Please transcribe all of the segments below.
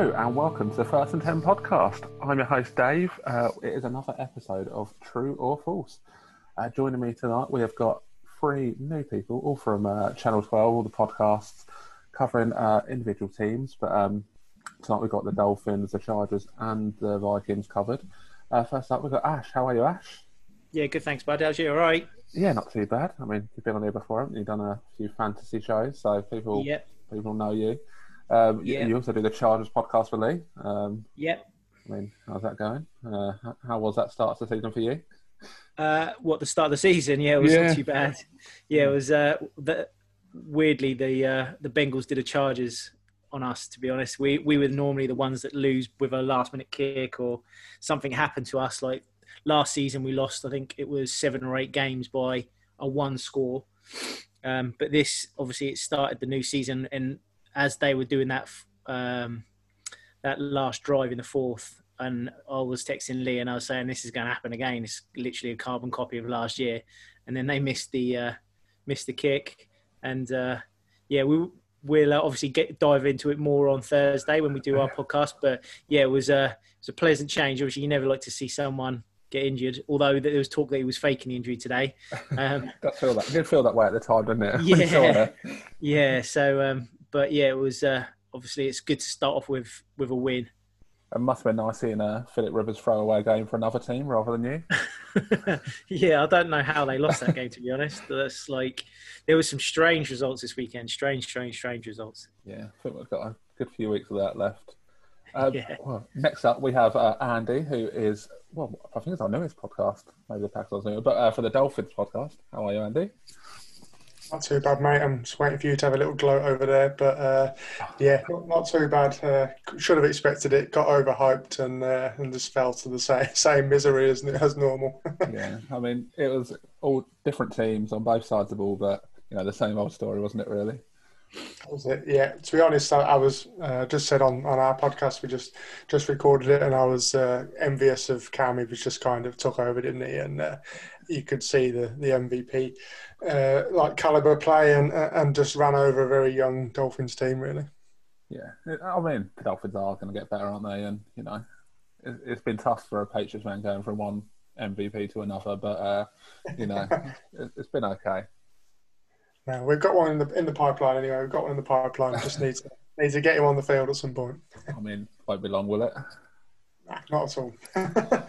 Hello and welcome to the First and Ten podcast. I'm your host Dave. Uh, it is another episode of True or False. Uh, joining me tonight, we have got three new people, all from uh, Channel 12, all the podcasts covering uh, individual teams. But um, tonight we've got the Dolphins, the Chargers, and the Vikings covered. Uh, first up, we've got Ash. How are you, Ash? Yeah, good. Thanks, bud. How's you? All right. Yeah, not too bad. I mean, you've been on here before, haven't you? Done a few fantasy shows, so people Yep. people know you. Um, you- Yeah. You also do the Chargers podcast with Lee. Um, Yep. I mean, how's that going? Uh, how was that start to the season for you? Uh, what the start of the season? Yeah, it was Yeah. not too bad. Yeah, it was. Uh, the, weirdly, the uh, the Bengals did a Chargers on us. To be honest, we we were normally the ones that lose with a last minute kick or something happened to us. Like last season, we lost. I think it was seven or eight games by a one score. Um, but this obviously it started the new season, and as they were doing that um, that last drive in the fourth, and I was texting Lee and I was saying this is going to happen again. It's literally a carbon copy of last year, and then they missed the uh, missed the kick, and uh, yeah, we we'll uh, obviously get dive into it more on Thursday when we do our podcast. But yeah, it was a it was a pleasant change. Obviously, you never like to see someone get injured, although there was talk that he was faking the injury today. Um, Does feel that did feel that way at the time, didn't it? When you saw Yeah. yeah, so um, but yeah, it was uh, obviously it's good to start off with with a win. It must have been nice seeing uh, Philip Rivers throw away a game for another team rather than you. yeah, I don't know how they lost that game to be honest. That's like there was some strange results this weekend. Strange, strange, strange results. Yeah, I think we've got a good few weeks of that left. Um, Yeah. well, next up, we have uh, Andy, who is, well, I think it's our newest podcast. Maybe the Packers new, but uh, for the Dolphins podcast. How are you, Andy? Not too bad, mate. I'm just waiting for you to have a little gloat over there, but uh, yeah, not, not too bad. Uh, should have expected it. Got overhyped and uh, and just fell to the same same misery as as normal. yeah, I mean, it was all different teams on both sides of the ball, but, you know, the same old story, wasn't it, really? That was it. Yeah, to be honest, I, I was uh, just said on, on our podcast we just just recorded it, and I was uh, envious of Cam. He was just kind of took over, didn't he? And uh, you could see the the MVP uh, like caliber play, and and just ran over a very young Dolphins team. Really, Yeah, I mean, the Dolphins are going to get better, aren't they? And you know, it, it's been tough for a Patriots man going from one MVP to another, but uh, you know, it, it's been okay. no, we've got one in the in the pipeline anyway. We've got one in the pipeline. Just need to need to get him on the field at some point. I mean, won't be long, will it? Nah, not at all.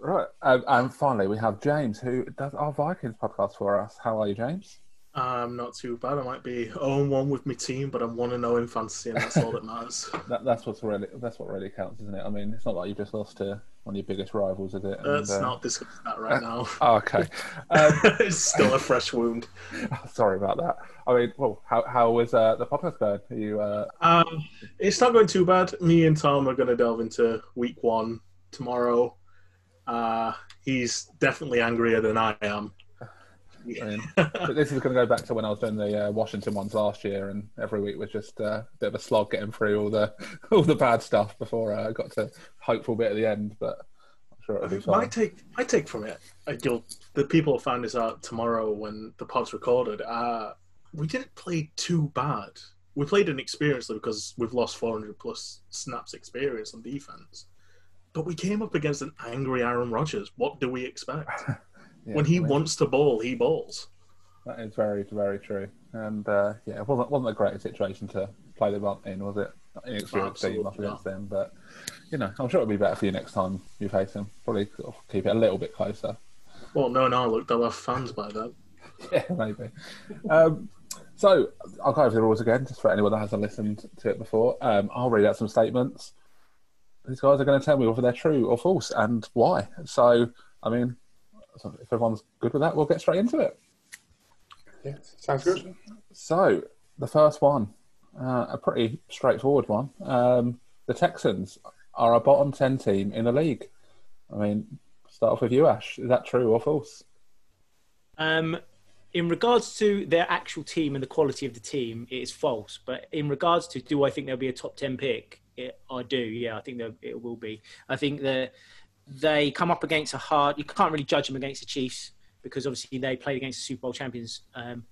Right, um, and finally we have James, who does our Vikings podcast for us. How are you, James? Um, not too bad. I might be 0 1 with my team, but I'm 1 0 in fantasy, and that's all that matters. That, that's what's really that's what really counts, isn't it? I mean, it's not like you just lost to one of your biggest rivals, is it? And, Let's uh, not discuss that right now. Oh, okay. Um, it's still a fresh wound. sorry about that. I mean, well, how how was uh, the podcast going? Are you uh, Um, it's not going too bad. Me and Tom are going to delve into week one tomorrow. Uh, he's definitely angrier than I am. But this is going to go back to when I was doing the uh, Washington ones last year, and every week was just uh, a bit of a slog getting through all the all the bad stuff before uh, I got to hopeful bit at the end. But I'm sure it'll be My fine. take, my take from it, uh, you'll, the people will find this out tomorrow when the pod's recorded. Uh, we didn't play too bad. We played inexperiencely because we've lost 400 plus snaps experience on defense. But we came up against an angry Aaron Rodgers. What do we expect? Yeah, when he I mean, wants to ball, he balls. that is very very true. And uh, yeah, it wasn't wasn't a great situation to play them up in, was it? Inexperienced team up against them, but you know, I'm sure it'll be better for you next time you face them. Probably sort of keep it a little bit closer. Well, no, no, look, they'll have fans by then. Yeah, maybe. Um, so I'll go over the rules again, just for anyone that hasn't listened to it before. Um, I'll read out some statements. These guys are going to tell me whether they're true or false and why. So, I mean, if everyone's good with that, we'll get straight into it. yeah, sounds good. So, the first one, uh, a pretty straightforward one. Um, the Texans are a bottom 10 team in the league. I mean, start off with you, Ash. Is that true or false? Um, in regards to their actual team and the quality of the team, it is false. But in regards to do I think there'll be a top ten pick? It, I do. Yeah, I think there- it will be. I think that they come up against a hard. You can't really judge them against the Chiefs because obviously they played against the Super Bowl champions um,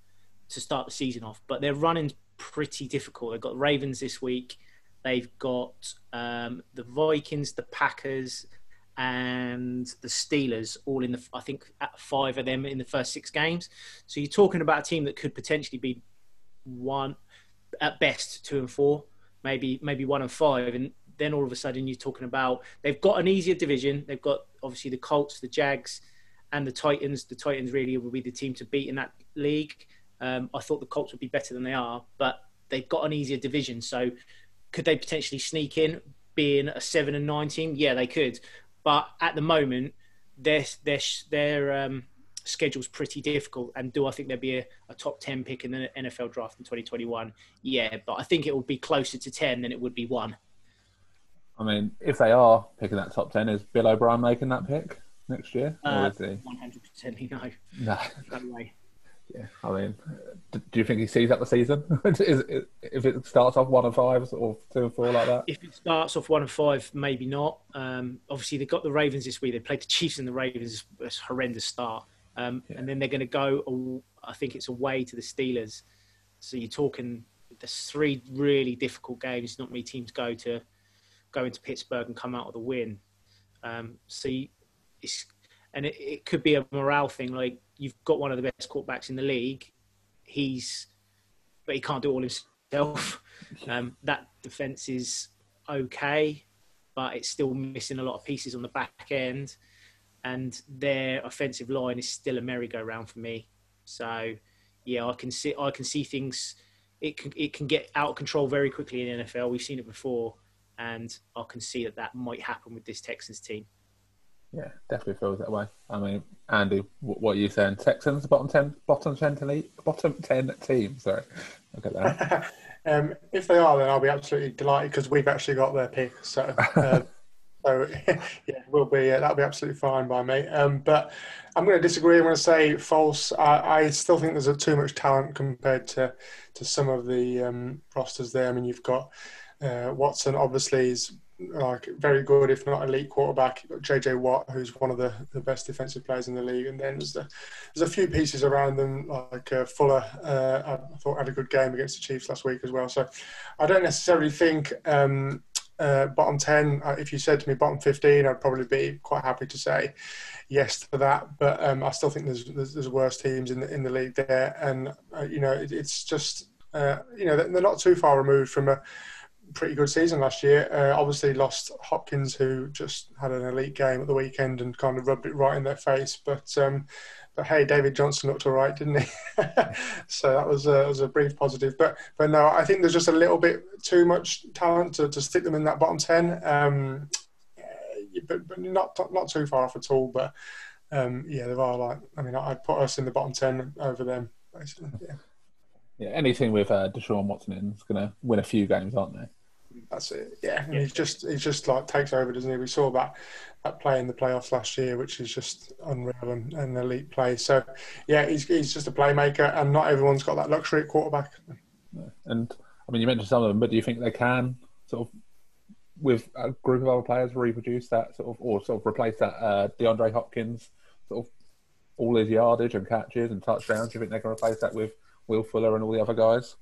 to start the season off. But they're running pretty difficult. They've got Ravens this week. They they've got um, the Vikings, the Packers, and the Steelers all in the I think five of them in the first six games. So you're talking about a team that could potentially be one at best two and four, maybe maybe one and five, and then all of a sudden you're talking about they've got an easier division. They've got obviously the Colts, the Jags, and the Titans. The Titans really will be the team to beat in that league. Um, I thought the Colts would be better than they are, but they've got an easier division. So could they potentially sneak in, being a seven and nine team? Yeah, they could. But at the moment, their their their um, schedule's pretty difficult. And do I think there'll be a, a, top ten pick in the NFL draft in 2021? Yeah, but I think it will be closer to ten than it would be one. I mean, if they are picking that top ten, is Bill O'Brien making that pick next year, uh, is he? One hundred percent, no. No, no way. Yeah, I mean, do you think he sees that the season? is, if it starts off one and five or two and four like that? If it starts off one and five, maybe not. Um, obviously, they got the Ravens this week. They played the Chiefs and the Ravens. It's a horrendous start. Um, yeah. And then they're going to go, I think it's away to the Steelers. So you're talking, there's three really difficult games. Not many teams go to go into Pittsburgh and come out with a win. Um, so you, it's, and it, it could be a morale thing. Like you've got one of the best quarterbacks in the league. He's, but he can't do it all himself. Um, that defense is okay, but it's still missing a lot of pieces on the back end and their offensive line is still a merry-go-round for me. So, yeah, I can see I can see things. It can it can get out of control very quickly in the NFL. We've seen it before, and I can see that that might happen with this Texans team. Yeah, definitely feels that way. I mean, Andy, what are you saying? Texans the bottom ten, bottom ten team, bottom ten team. Sorry, look at that. um, if they are, then I'll be absolutely delighted because we've actually got their pick. So. Uh, So yeah, we'll be uh, that'll be absolutely fine by me. Um, but I'm going to disagree. I'm going to say false. I, I still think there's a too much talent compared to to some of the um, rosters there. I mean, you've got uh, Watson. Obviously, is like very good, if not elite quarterback. JJ Watt, who's one of the, the best defensive players in the league, and then there's, the, there's a few pieces around them, like uh, Fuller. Uh, I thought had a good game against the Chiefs last week as well. So I don't necessarily think um, uh, bottom 10. Uh, if you said to me bottom 15, I'd probably be quite happy to say yes to that. But um, I still think there's, there's, there's worse teams in the in the league there, and uh, you know it, it's just uh, you know they're not too far removed from a pretty good season last year. Uh, obviously lost Hopkins, who just had an elite game at the weekend and kind of rubbed it right in their face. But um, but hey, David Johnson looked all right, didn't he? so that was a, was a brief positive. But but no, I think there's just a little bit too much talent to, to stick them in that bottom ten. Um, but, but not not too far off at all. But um, yeah, there are like I mean, I'd put us in the bottom ten over them basically. Yeah. Yeah, anything with uh, Deshaun Watson in is going to win a few games, aren't they? That's it. Yeah, and he just he just like takes over, doesn't he? We saw that that play in the playoffs last year, which is just unreal and an elite play. So, yeah, he's he's just a playmaker, and not everyone's got that luxury at quarterback. And I mean, you mentioned some of them, but do you think they can sort of, with a group of other players, reproduce that sort of, or sort of replace that uh, DeAndre Hopkins sort of all his yardage and catches and touchdowns? Do you think they can replace that with Will Fuller and all the other guys?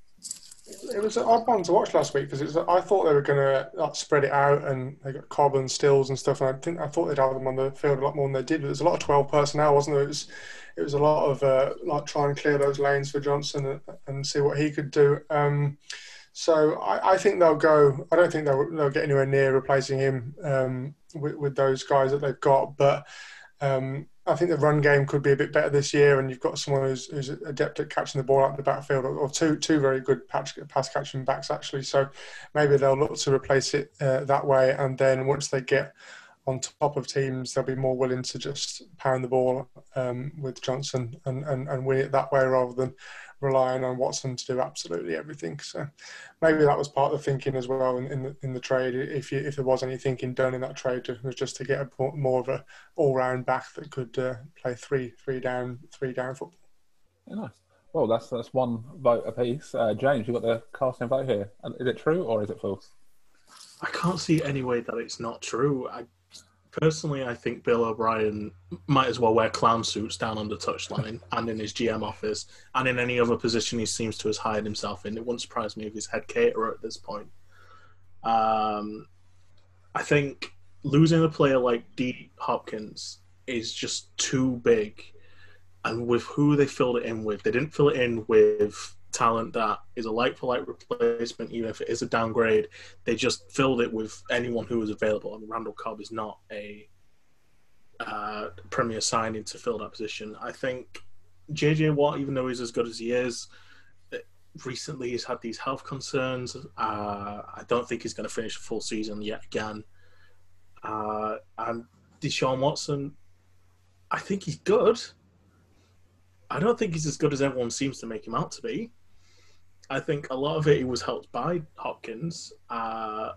It was an odd one to watch last week because I thought they were going to like, spread it out and they got Cobb and Stills and stuff. And I think I thought they'd have them on the field a lot more than they did. But there's a lot of twelve personnel, wasn't there? It was it was a lot of uh, like trying to clear those lanes for Johnson and, and see what he could do. Um, so I, I, think they'll go. I don't think they'll, they'll get anywhere near replacing him um, with, with, those guys that they've got. But um, I think the run game could be a bit better this year, and you've got someone who's, who's adept at catching the ball out of the backfield, or, or two two very good patch, pass catching backs actually. So maybe they'll look to replace it uh, that way, and then once they get on top of teams, they'll be more willing to just pound the ball um, with Johnson and, and, and win it that way rather than relying on Watson to do absolutely everything. So maybe that was part of the thinking as well in, in the in the trade. If you, if there was any thinking done in that trade, it was just to get a more of a all round back that could uh, play three three down three down football. Yeah, nice. Well, that's that's one vote apiece. Uh, James, you've got the casting vote here. Is it true or is it false? I can't see any way that it's not true. I Personally, I think Bill O'Brien might as well wear clown suits down on the touchline and in his GM office and in any other position he seems to have hired himself in. It wouldn't surprise me if he's head caterer at this point. Um, I think losing a player like D Hopkins is just too big. And with who they filled it in with, they didn't fill it in with talent that is a like for like replacement, even if it is a downgrade. They just filled it with anyone who was available. Mean, Randall Cobb is not a uh, premier signing to fill that position. I think JJ Watt, even though he's as good as he is, recently he's had these health concerns. Uh, I don't think he's going to finish a full season yet again. Uh, and Deshaun Watson, I think he's good. I don't think he's as good as everyone seems to make him out to be. I think a lot of it was helped by Hopkins. Uh,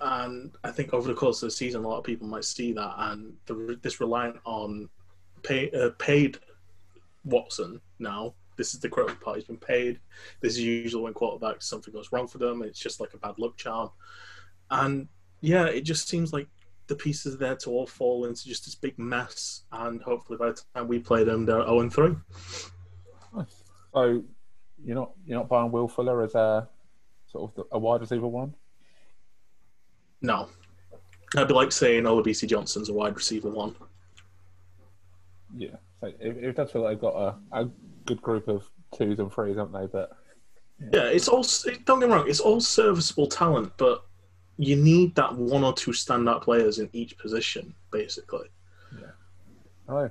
and I think over the course of the season, a lot of people might see that, and the, this reliant on pay, uh, paid Watson now. This is the critical part. He's been paid. This is usually when quarterbacks something goes wrong for them. It's just like a bad luck charm, and yeah, it just seems like the pieces there to all fall into just this big mess. And hopefully, by the time we play them, they're zero and three. So you're not you're not buying Will Fuller as a sort of a wide receiver one. No. I'd be like saying Olabisi Johnson's a wide receiver one. Yeah, so it, it does feel like they've got a, a good group of twos and threes, haven't they? But Yeah, it's all. Don't get me wrong. It's all serviceable talent, but you need that one or two standout players in each position, basically. Yeah. oh,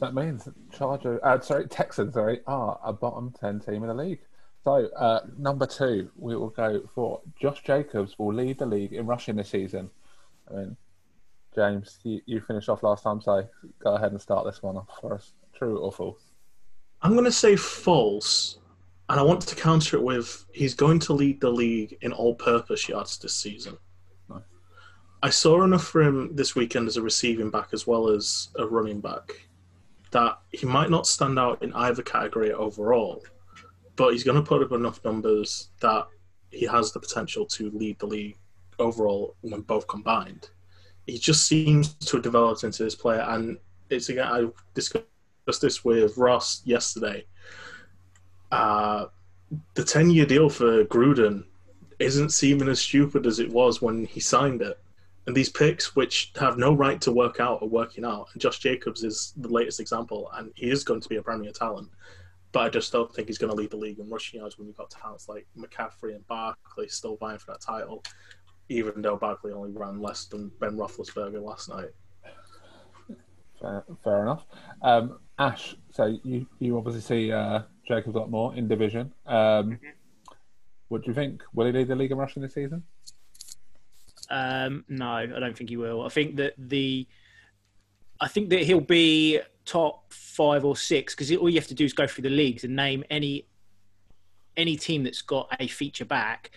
that means Charger, uh, sorry, Texans, sorry, are a bottom ten team in the league. So uh, number two, we will go for Josh Jacobs will lead the league in rushing this season. I mean, James, you, you finished off last time, so go ahead and start this one off for us. True or false? I'm going to say false, and I want to counter it with he's going to lead the league in all-purpose yards this season. Nice. I saw enough for him this weekend as a receiving back as well as a running back that he might not stand out in either category overall, but he's going to put up enough numbers that he has the potential to lead the league overall when both combined. He just seems to have developed into this player, and it's again I discussed this with Ross yesterday. Uh, the ten-year deal for Gruden isn't seeming as stupid as it was when he signed it. And these picks, which have no right to work out, are working out. And Josh Jacobs is the latest example, and he is going to be a premier talent. But I just don't think he's going to lead the league in rushing yards when you've got talents like McCaffrey and Barkley still vying for that title, even though Barkley only ran less than Ben Roethlisberger last night. Fair, fair enough. Um, Ash, so you, you obviously see uh, Jacobs a lot more in division. Um, what do you think? Will he lead the league in rushing this season? Um, no, I don't think he will. I think that the, I think that he'll be top five or six because all you have to do is go through the leagues and name any, any team that's got a feature back.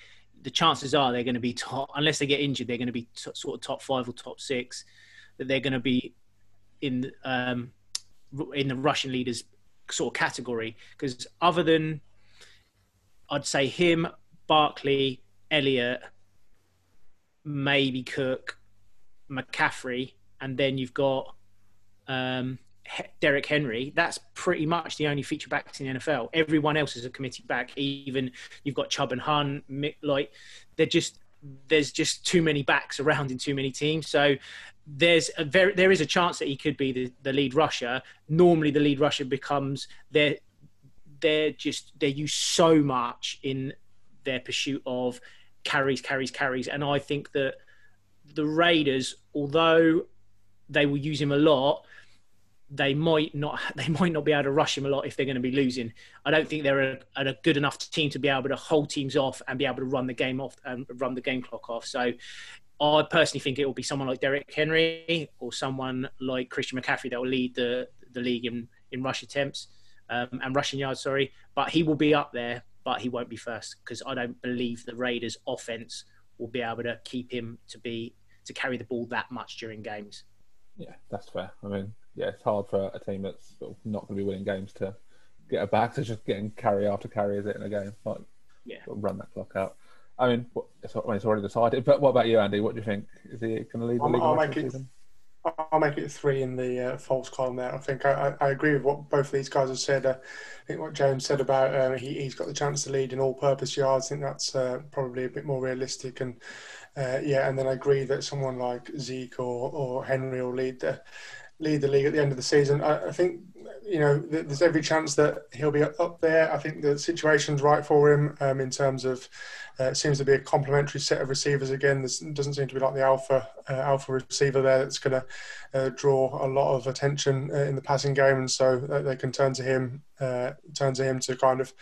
The chances are they're going to be top, unless they get injured, they're going to be t- sort of top five or top six. That they're going to be in um, in the rushing leaders sort of category because other than I'd say him, Barkley, Elliott, maybe Cook, McCaffrey, and then you've got um, Derrick Henry. That's pretty much the only feature backs in the NFL. Everyone else is a committee back. Even you've got Chubb and Hunt. Like they're just there's just too many backs around in too many teams. So there's a very there is a chance that he could be the, the lead rusher. Normally, the lead rusher becomes they're they're just they use so much in their pursuit of carries, carries, carries, and I think that the Raiders, although they will use him a lot, they might not they might not be able to rush him a lot if they're going to be losing. I don't think they're a, a good enough team to be able to hold teams off and be able to run the game off and run the game clock off. So I personally think it will be someone like Derrick Henry or someone like Christian McCaffrey that will lead the the league in in rush attempts um, and rushing yards. Sorry, but he will be up there, but he won't be first because I don't believe the Raiders' offense will be able to keep him to be to carry the ball that much during games. Yeah, that's fair. I mean, yeah, it's hard for a team that's not going to be winning games to get a back to just getting carry after carry, is it, in a game? Like, Yeah. run that clock out. I mean, it's, I mean, it's already decided, but what about you, Andy? What do you think? Is he going to lead the I'll- league I'll make it- this season? I'll make it three in the uh, false column there. I think I, I, agree with what both of these guys have said. Uh, I think what James said about uh, he, has got the chance to lead in all-purpose yards. I think that's uh, probably a bit more realistic. And uh, yeah, and then I agree that someone like Zeke or, or Henry will lead the lead the league at the end of the season. I, I think you know there's every chance that he'll be up there. I think the situation's right for him um, in terms of uh, it seems to be a complementary set of receivers again. There doesn't seem to be like the alpha uh, alpha receiver there that's going to uh, draw a lot of attention uh, in the passing game, and so uh, they can turn to him uh, turn to him to kind of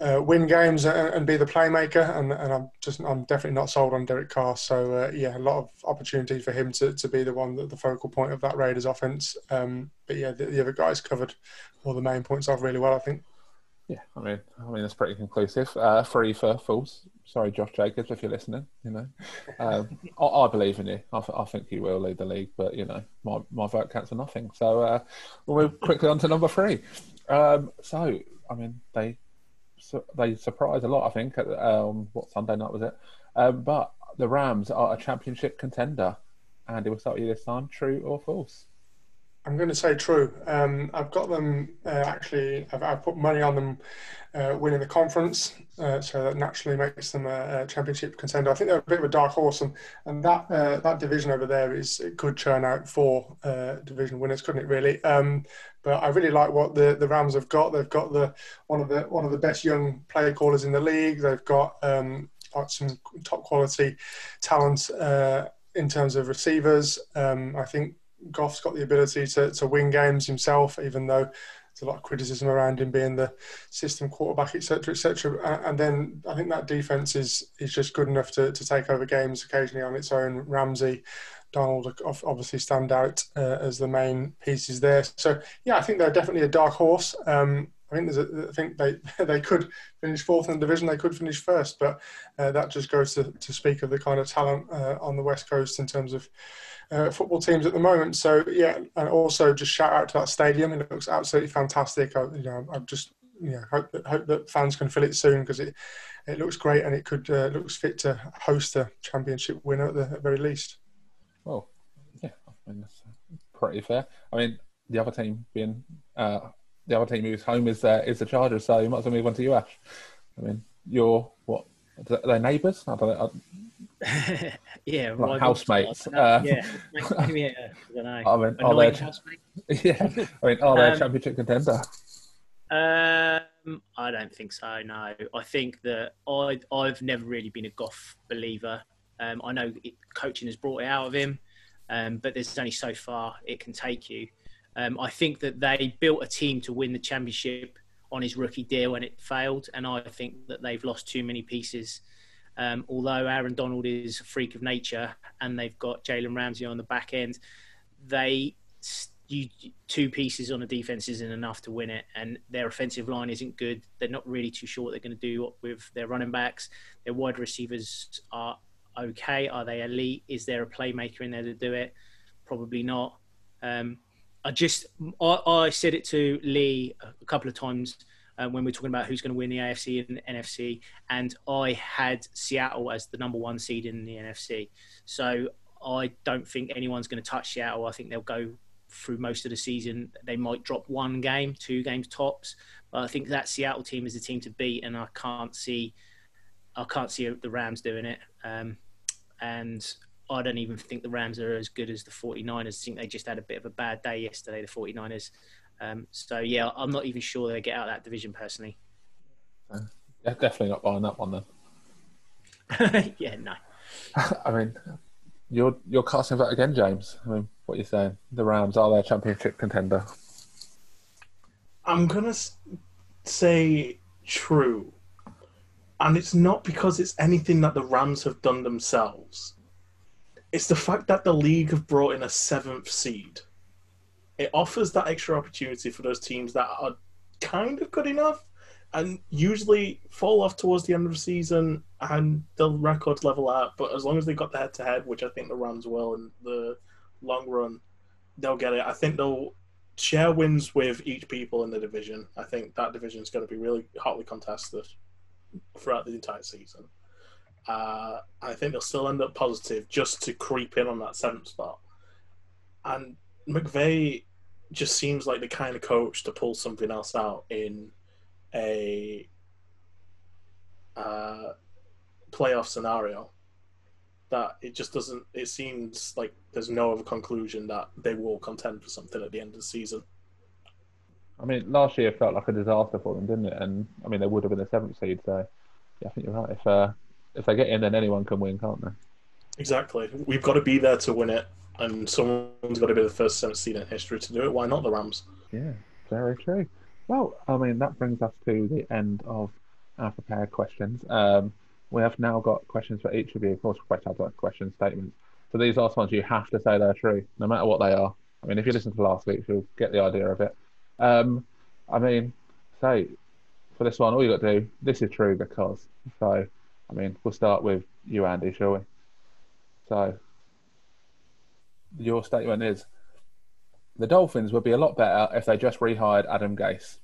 uh, win games and, and, be the playmaker. And, and, I'm just I'm definitely not sold on Derek Carr. So uh, yeah, a lot of opportunity for him to, to be the one that the focal point of that Raiders offense. Um, but yeah, the, the, other guys covered all the main points off really well. I think. Yeah, I mean, I mean, it's pretty conclusive. Uh, free for fools. Sorry, Josh Jacobs, if you're listening. You know, um, I, I, believe in you. I, I, think you will lead the league, but you know, my, my vote counts for nothing. So uh, we'll move quickly on to number three. Um, so, I mean, they they surprised a lot, I think. At, um, what Sunday night was it? Um, but the Rams are a championship contender. Andy, we'll start with you this time. True or false? I'm going to say true. Um, I've got them uh, actually. I've, I've, put money on them uh, winning the conference, uh, so that naturally makes them a, a, championship contender. I think they're a bit of a dark horse, and, and that uh, that division over there is it could churn out four uh, division winners, couldn't it? Really. Um, but I really like what the, the Rams have got. They've got the one of the one of the best young play callers in the league. They've got um, some top quality talent uh, in terms of receivers. Um, I think Goff's got the ability to, to win games himself, even though there's a lot of criticism around him being the system quarterback, etc., etc. And then I think that defense is is just good enough to, to take over games occasionally on its own. Ramsey, Donald obviously stand out uh, as the main pieces there. So yeah, I think they're definitely a dark horse. Um, I think there's a, I think they they could finish fourth in the division. They could finish first, but uh, that just goes to, to speak of the kind of talent uh, on the west coast in terms of uh, football teams at the moment. So yeah, and also just shout out to that stadium. It looks absolutely fantastic. I, you know, I just you know hope that hope that fans can fill it soon because it it looks great and it could uh, looks fit to host a championship winner at the at very least. Well, yeah, I mean that's pretty fair. I mean the other team being uh, the other team who's home is uh, is the Chargers, so you might as well move on to you, Ash. I mean, you're what? Are they neighbours? I don't know. yeah, like housemates. Uh, yeah, yeah, I don't know. I mean, are they, yeah, I mean, are they um, championship contender? Um, I don't think so. No, I think that I I've never really been a Goff believer. Um, I know it, coaching has brought it out of him, um, but there's only so far it can take you. Um, I think that they built a team to win the championship on his rookie deal and it failed, and I think that they've lost too many pieces. Um, although Aaron Donald is a freak of nature and they've got Jalen Ramsey on the back end, they you, two pieces on the defense isn't enough to win it, and their offensive line isn't good. They're not really too sure what they're going to do with their running backs. Their wide receivers are okay. Are they elite? Is there a playmaker in there to do it? Probably not. Um, I just I, I, said it to Lee a couple of times uh, when we are talking about who's going to win the AFC and NFC, and I had Seattle as the number one seed in the NFC. So I don't think anyone's going to touch Seattle. I think they'll go through most of the season. They might drop one game, two games tops, but I think that Seattle team is the team to beat, and I can't see, I can't see the Rams doing it. Um, and I don't even think the Rams are as good as the 49ers. I think they just had a bit of a bad day yesterday, the 49ers. Um, so yeah, I'm not even sure they get out of that division personally. Uh, definitely not buying that one then. yeah, no. I mean, you're you're casting that again, James. I mean, what are you saying? The Rams are their championship contender. I'm gonna say true, and it's not because it's anything that the Rams have done themselves. It's the fact that the league have brought in a seventh seed. It offers that extra opportunity for those teams that are kind of good enough and usually fall off towards the end of the season and the records level out. But as long as they got the head to head, which I think the Rams will in the long run, they'll get it. I think they'll share wins with each people in the division. I think that division is going to be really hotly contested throughout the entire season. Uh, I think they'll still end up positive just to creep in on that seventh spot. and McVay just seems like the kind of coach to pull something else out in a uh, playoff scenario. That it just doesn't. It seems like there's no other conclusion that they will contend for something at the end of the season. I mean, last year felt like a disaster for them, didn't it? And I mean, they would have been the seventh seed. So, yeah, I think you're right. If uh, if they get in, then anyone can win, can't they? Exactly. We've got to be there to win it, and someone's got to be the first seventh seed in history to do it. Why not the Rams? Yeah, very true. Well, I mean, that brings us to the end of our prepared questions. Um, we have now got questions for each of you. Of course, have got question statements. So these last ones, you have to say they're true, no matter what they are. I mean, if you listen to last week, you'll get the idea of it. Um, I mean, say for this one, all you got to do. This is true because. So, I mean, we'll start with you, Andy, shall we? So, your statement is the Dolphins would be a lot better if they just rehired Adam Gase.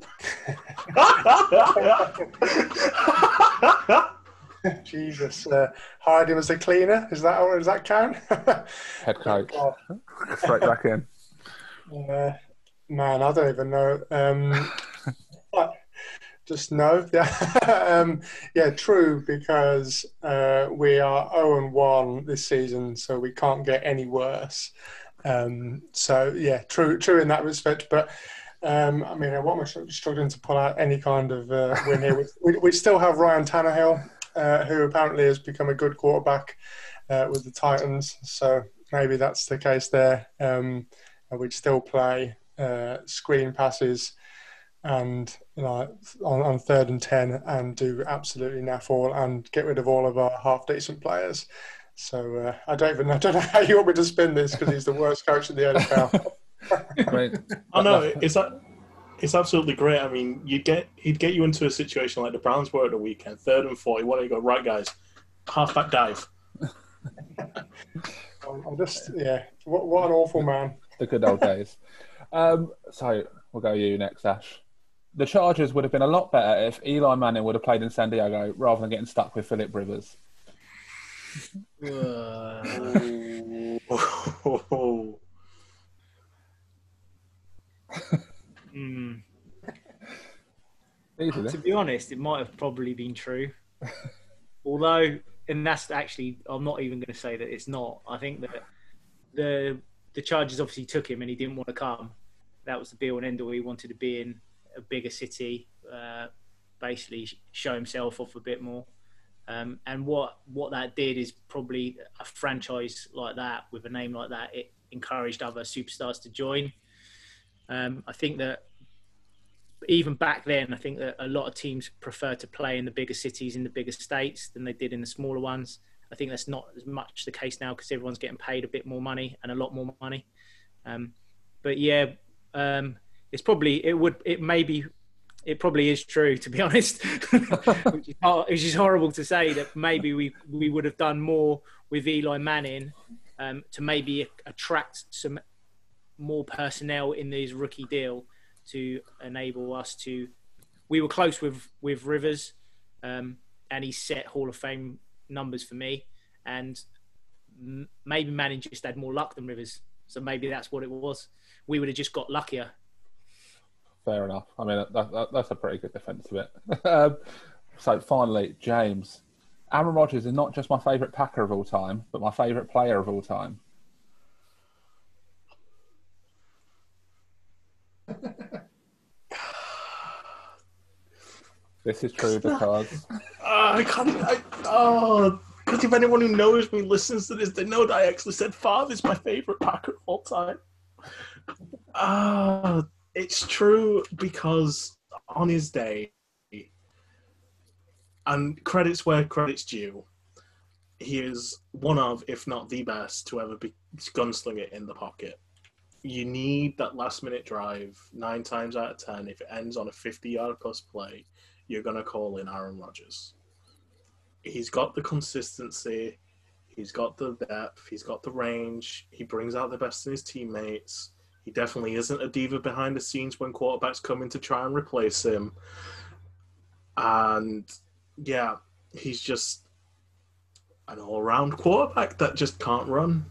Jesus, uh, hired him as a cleaner. Is that does that count? Head coach, straight back in. Uh, man, I don't even know. Um, just no. Yeah, um, yeah, true. Because uh, we are zero oh and one this season, so we can't get any worse. Um, so yeah, true, true in that respect. But um, I mean, what am I struggling to pull out any kind of uh, win here? we, we, still have Ryan Tannehill, uh, who apparently has become a good quarterback uh, with the Titans. So maybe that's the case there. Um, we'd still play uh, screen passes and you know, on, on third and ten and do absolutely naff all and get rid of all of our half decent players. So uh, I don't even I don't know how you want me to spin this because he's the worst coach in the NFL. I know it's that it's absolutely great. I mean, you get he'd get you into a situation like the Browns were at the weekend, third and four. You want to go right, guys, halfback dive. I'm just yeah, what, what an awful man. The good old days. Um, so we'll go you next, Ash. The Chargers would have been a lot better if Eli Manning would have played in San Diego rather than getting stuck with Philip Rivers. mm. to be honest, it might have probably been true. Although, and that's actually, I'm not even going to say that it's not. I think that the the Chargers obviously took him and he didn't want to come. That was the be all and end all. He wanted to be in a bigger city, uh, basically show himself off a bit more. Um, and what what that did is probably a franchise like that with a name like that, it encouraged other superstars to join. Um, I think that even back then, I think that a lot of teams prefer to play in the bigger cities, in the bigger states, than they did in the smaller ones. I think that's not as much the case now because everyone's getting paid a bit more money and a lot more money. Um, but yeah, um, it's probably it would it maybe it probably is true, to be honest. which, is, which, is, horrible to say that maybe we we would have done more with Eli Manning um, to maybe attract some more personnel in this rookie deal to enable us to. We were close with with Rivers, um, and he set Hall of Fame numbers for me, and maybe Manning just had more luck than Rivers, so maybe that's what it was. We would have just got luckier fair enough. I mean, that, that, that's a pretty good defence of it. um, so finally, James, Aaron Rodgers is not just my favourite Packer of all time, but my favourite player of all time. this is true because uh, I can't. I, oh, because if anyone who knows me listens to this, they know that I actually said Favre my favourite Packer of all time. Ah, uh, it's true because on his day, and credits where credits due, he is one of, if not the best, to ever be it in the pocket. You need that last minute drive nine times out of ten. If it ends on a 50 yard plus play, you're going to call in Aaron Rodgers. He's got the consistency, he's got the depth, he's got the range, he brings out the best in his teammates he definitely isn't a diva behind the scenes when quarterbacks come in to try and replace him. And yeah, he's just an all round quarterback that just can't run.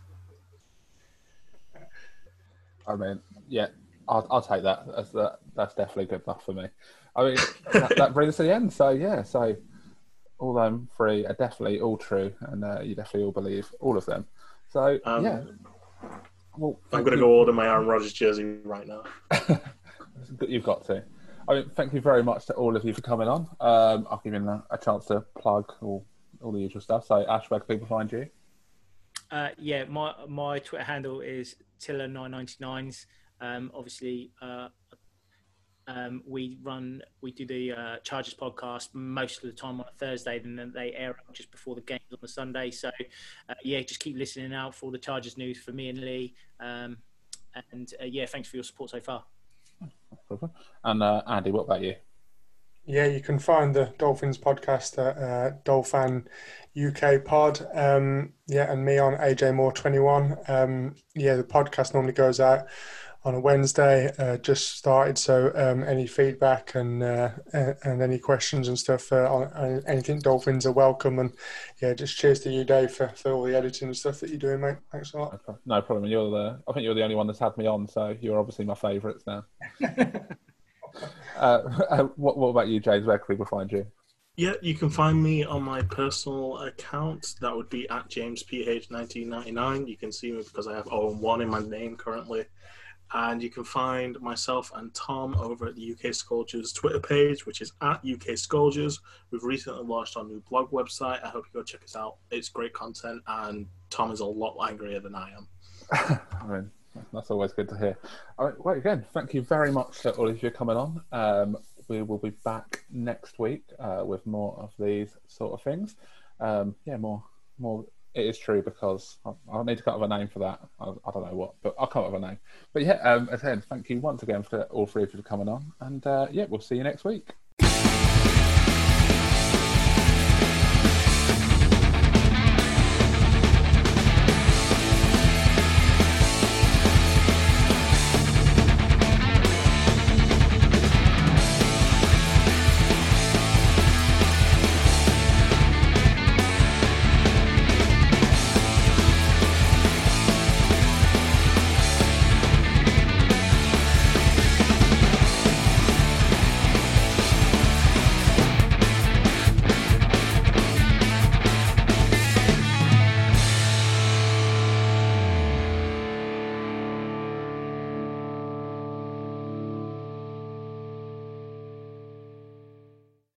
I mean, yeah, I'll, I'll take that. That's that, that's definitely good enough for me. I mean, that, that brings us to the end. So yeah, so all them three are definitely all true, and uh, you definitely all believe all of them. So Um, yeah, well, I'm going to go order my Aaron Rodgers jersey right now. You've got to. I mean, thank you very much to all of you for coming on. Um, I'll give you a, a chance to plug all, all the usual stuff. So, Ash, where can people find you? Uh, yeah, my my Twitter handle is Tiller999s. Um, obviously, uh, um, we run we do the uh, Chargers podcast most of the time on a Thursday, and then they air out just before the games on the Sunday. So, uh, yeah, just keep listening out for all the Chargers news for me and Lee. Um, and uh, yeah, thanks for your support so far. And uh, Andy, what about you? Yeah, you can find the Dolphins podcast at uh, Dolphin UK Pod. Um, yeah, and me on AJ Moore 21. Um, yeah, the podcast normally goes out on a Wednesday. Uh, just started, so um, any feedback and uh, and and any questions and stuff uh, on, on anything Dolphins are welcome. And yeah, just cheers to you, Dave, for, for all the editing and stuff that you're doing, mate. Thanks a lot. No problem. No problem. You're the. I think you're the only one that's had me on, so you're obviously my favourites now. uh, what, what about you, James? Where can people find you? Yeah, you can find me on my personal account. That would be at JamesPH1999. You can see me because I have 0 in my name currently. And you can find myself and Tom over at the UK Sculptures Twitter page, which is at UK Sculptures. We've recently launched our new blog website. I hope you go check us out. It's great content, and Tom is a lot angrier than I am. I mean, that's always good to hear. All right, well, again, thank you very much to all of you coming on. Um, we will be back next week uh, with more of these sort of things. Um, yeah, more, more. It is true because I, I need to come up with a name for that. I, I don't know what, but I'll come up with a name. But yeah, um, again, thank you once again for all three of you for coming on, and uh, yeah, we'll see you next week.